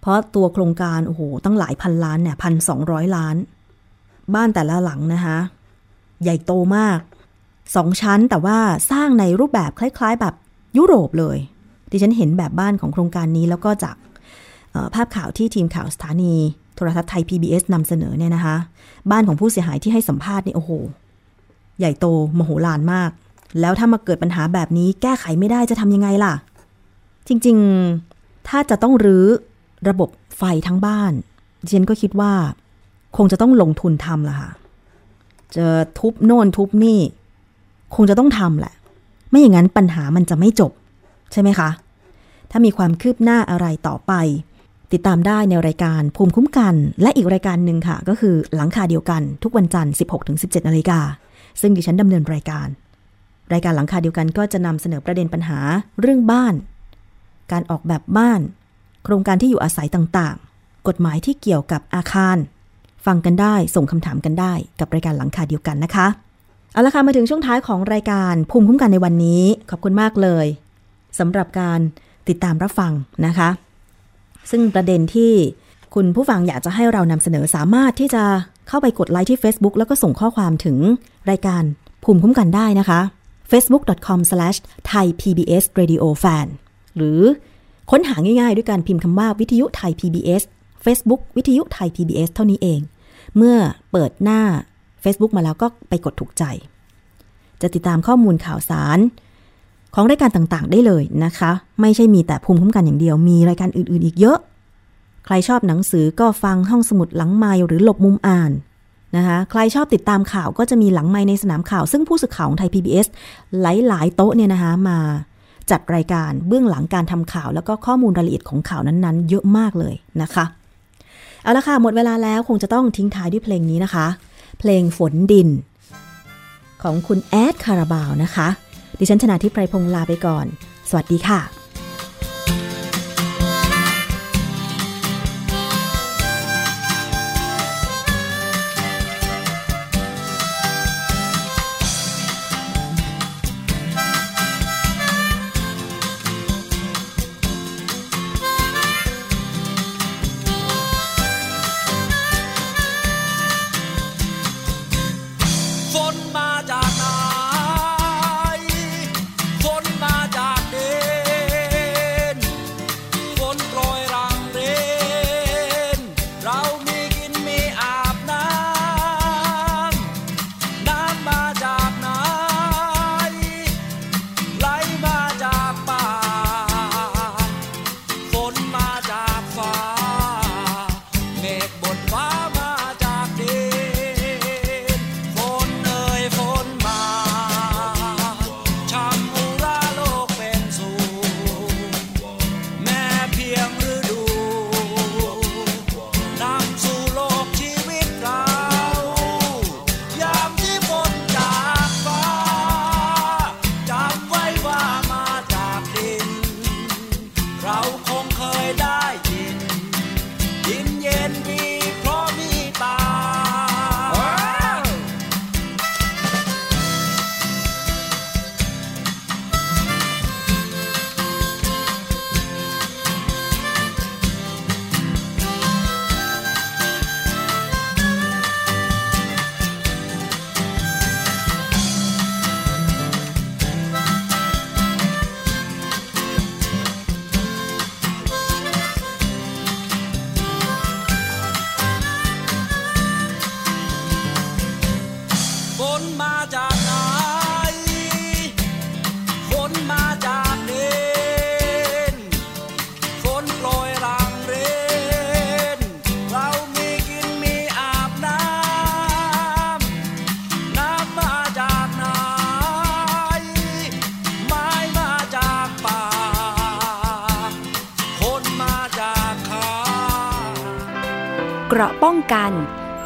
เพราะตัวโครงการโอ้โหตั้งหลายพันล้านเนี่ยพันสองร้อยล้าน บ้านแต่ละหลังนะคะ ใหญ่โตมากสองชั้นแต่ว่าสร้างในรูปแบบคล้าย ๆ แบบยุโรปเลย ดิฉันเห็นแบบบ้านของโครงการนี้แล้วก็จากภาพข่าวที่ทีมข่าวสถานีโทรทัศน์ไทย PBS นำเสนอเนี่ยนะคะ บ้านของผู้เสียหายที่ให้สัมภาษณ์นี่โอ้โห ใหญ่โตมโหฬารมาก แล้วถ้ามาเกิดปัญหาแบบนี้ แก้ไขไม่ได้จะทำยังไงล่ะ จริงๆ ถ้าจะต้องรื้อระบบไฟทั้งบ้านดิฉันก็คิดว่า คงจะต้องลงทุนทำละค่ะจะทุบโน่นทุบนี่ คงจะต้องทำแหละ ไม่อย่างนั้นปัญหามันจะไม่จบ ใช่ไหมคะ ถ้ามีความคืบหน้าอะไรต่อไป ติดตามได้ในรายการภูมิคุ้มกัน และอีกรายการหนึ่งค่ะ ก็คือหลังคาเดียวกันทุกวันจันทร์ 16-17นาฬิกา ซึ่งดิฉันดำเนินรายการ รายการหลังคาเดียวกันก็จะนำเสนอประเด็นปัญหาเรื่องบ้าน การออกแบบบ้าน โครงการที่อยู่อาศัยต่างๆ กฎหมายที่เกี่ยวกับอาคาร ฟังกันได้ส่งคำถามกันได้กับรายการหลังคาเดียวกันนะคะ เอาละค่ะมาถึงช่วงท้ายของรายการภูมิคุ้มกันในวันนี้ ขอบคุณมากเลยสำหรับการติดตามรับฟังนะคะ ซึ่งประเด็นที่คุณผู้ฟังอยากจะให้เรานำเสนอสามารถที่จะเข้าไปกดไลค์ที่ Facebook แล้วก็ส่งข้อความถึงรายการภูมิคุ้มกันได้นะคะ facebook.com/thaipbsradiofan หรือค้นหาง่ายๆ ด้วยการพิมพ์คำว่าวิทยุไทย PBS Facebook วิทยุไทย PBS เท่านี้เอง เมื่อเปิดหน้า Facebook มาแล้วก็ไปกดถูกใจ จะติดตามข้อมูลข่าวสาร ของรายการต่างๆ ได้เลยนะคะ ไม่ใช่มีแต่ภูมิคุ้มกันอย่างเดียว มีรายการอื่นๆ อีกเยอะ ใครชอบหนังสือก็ฟังห้องสมุดหลังไม้หรือหลบมุมอ่านนะคะใครชอบติดตามข่าวก็จะมีหลังไม้ในสนามข่าว ซึ่งผู้สื่อข่าวของไทย PBS หลายๆ โต๊ะเนี่ยนะคะมาจัดรายการเบื้องหลังการทำข่าว แล้วก็ข้อมูลรายละเอียดของข่าวนั้นๆ เยอะมากเลยนะคะ เอาละค่ะ หมดเวลาแล้วคงจะต้องทิ้งท้ายด้วยเพลงนี้นะคะ เพลงฝนดิน ของคุณแอดคาราบาวนะคะ ดิฉันชนะทิพไพรพงศ์ลาไปก่อน สวัสดีค่ะ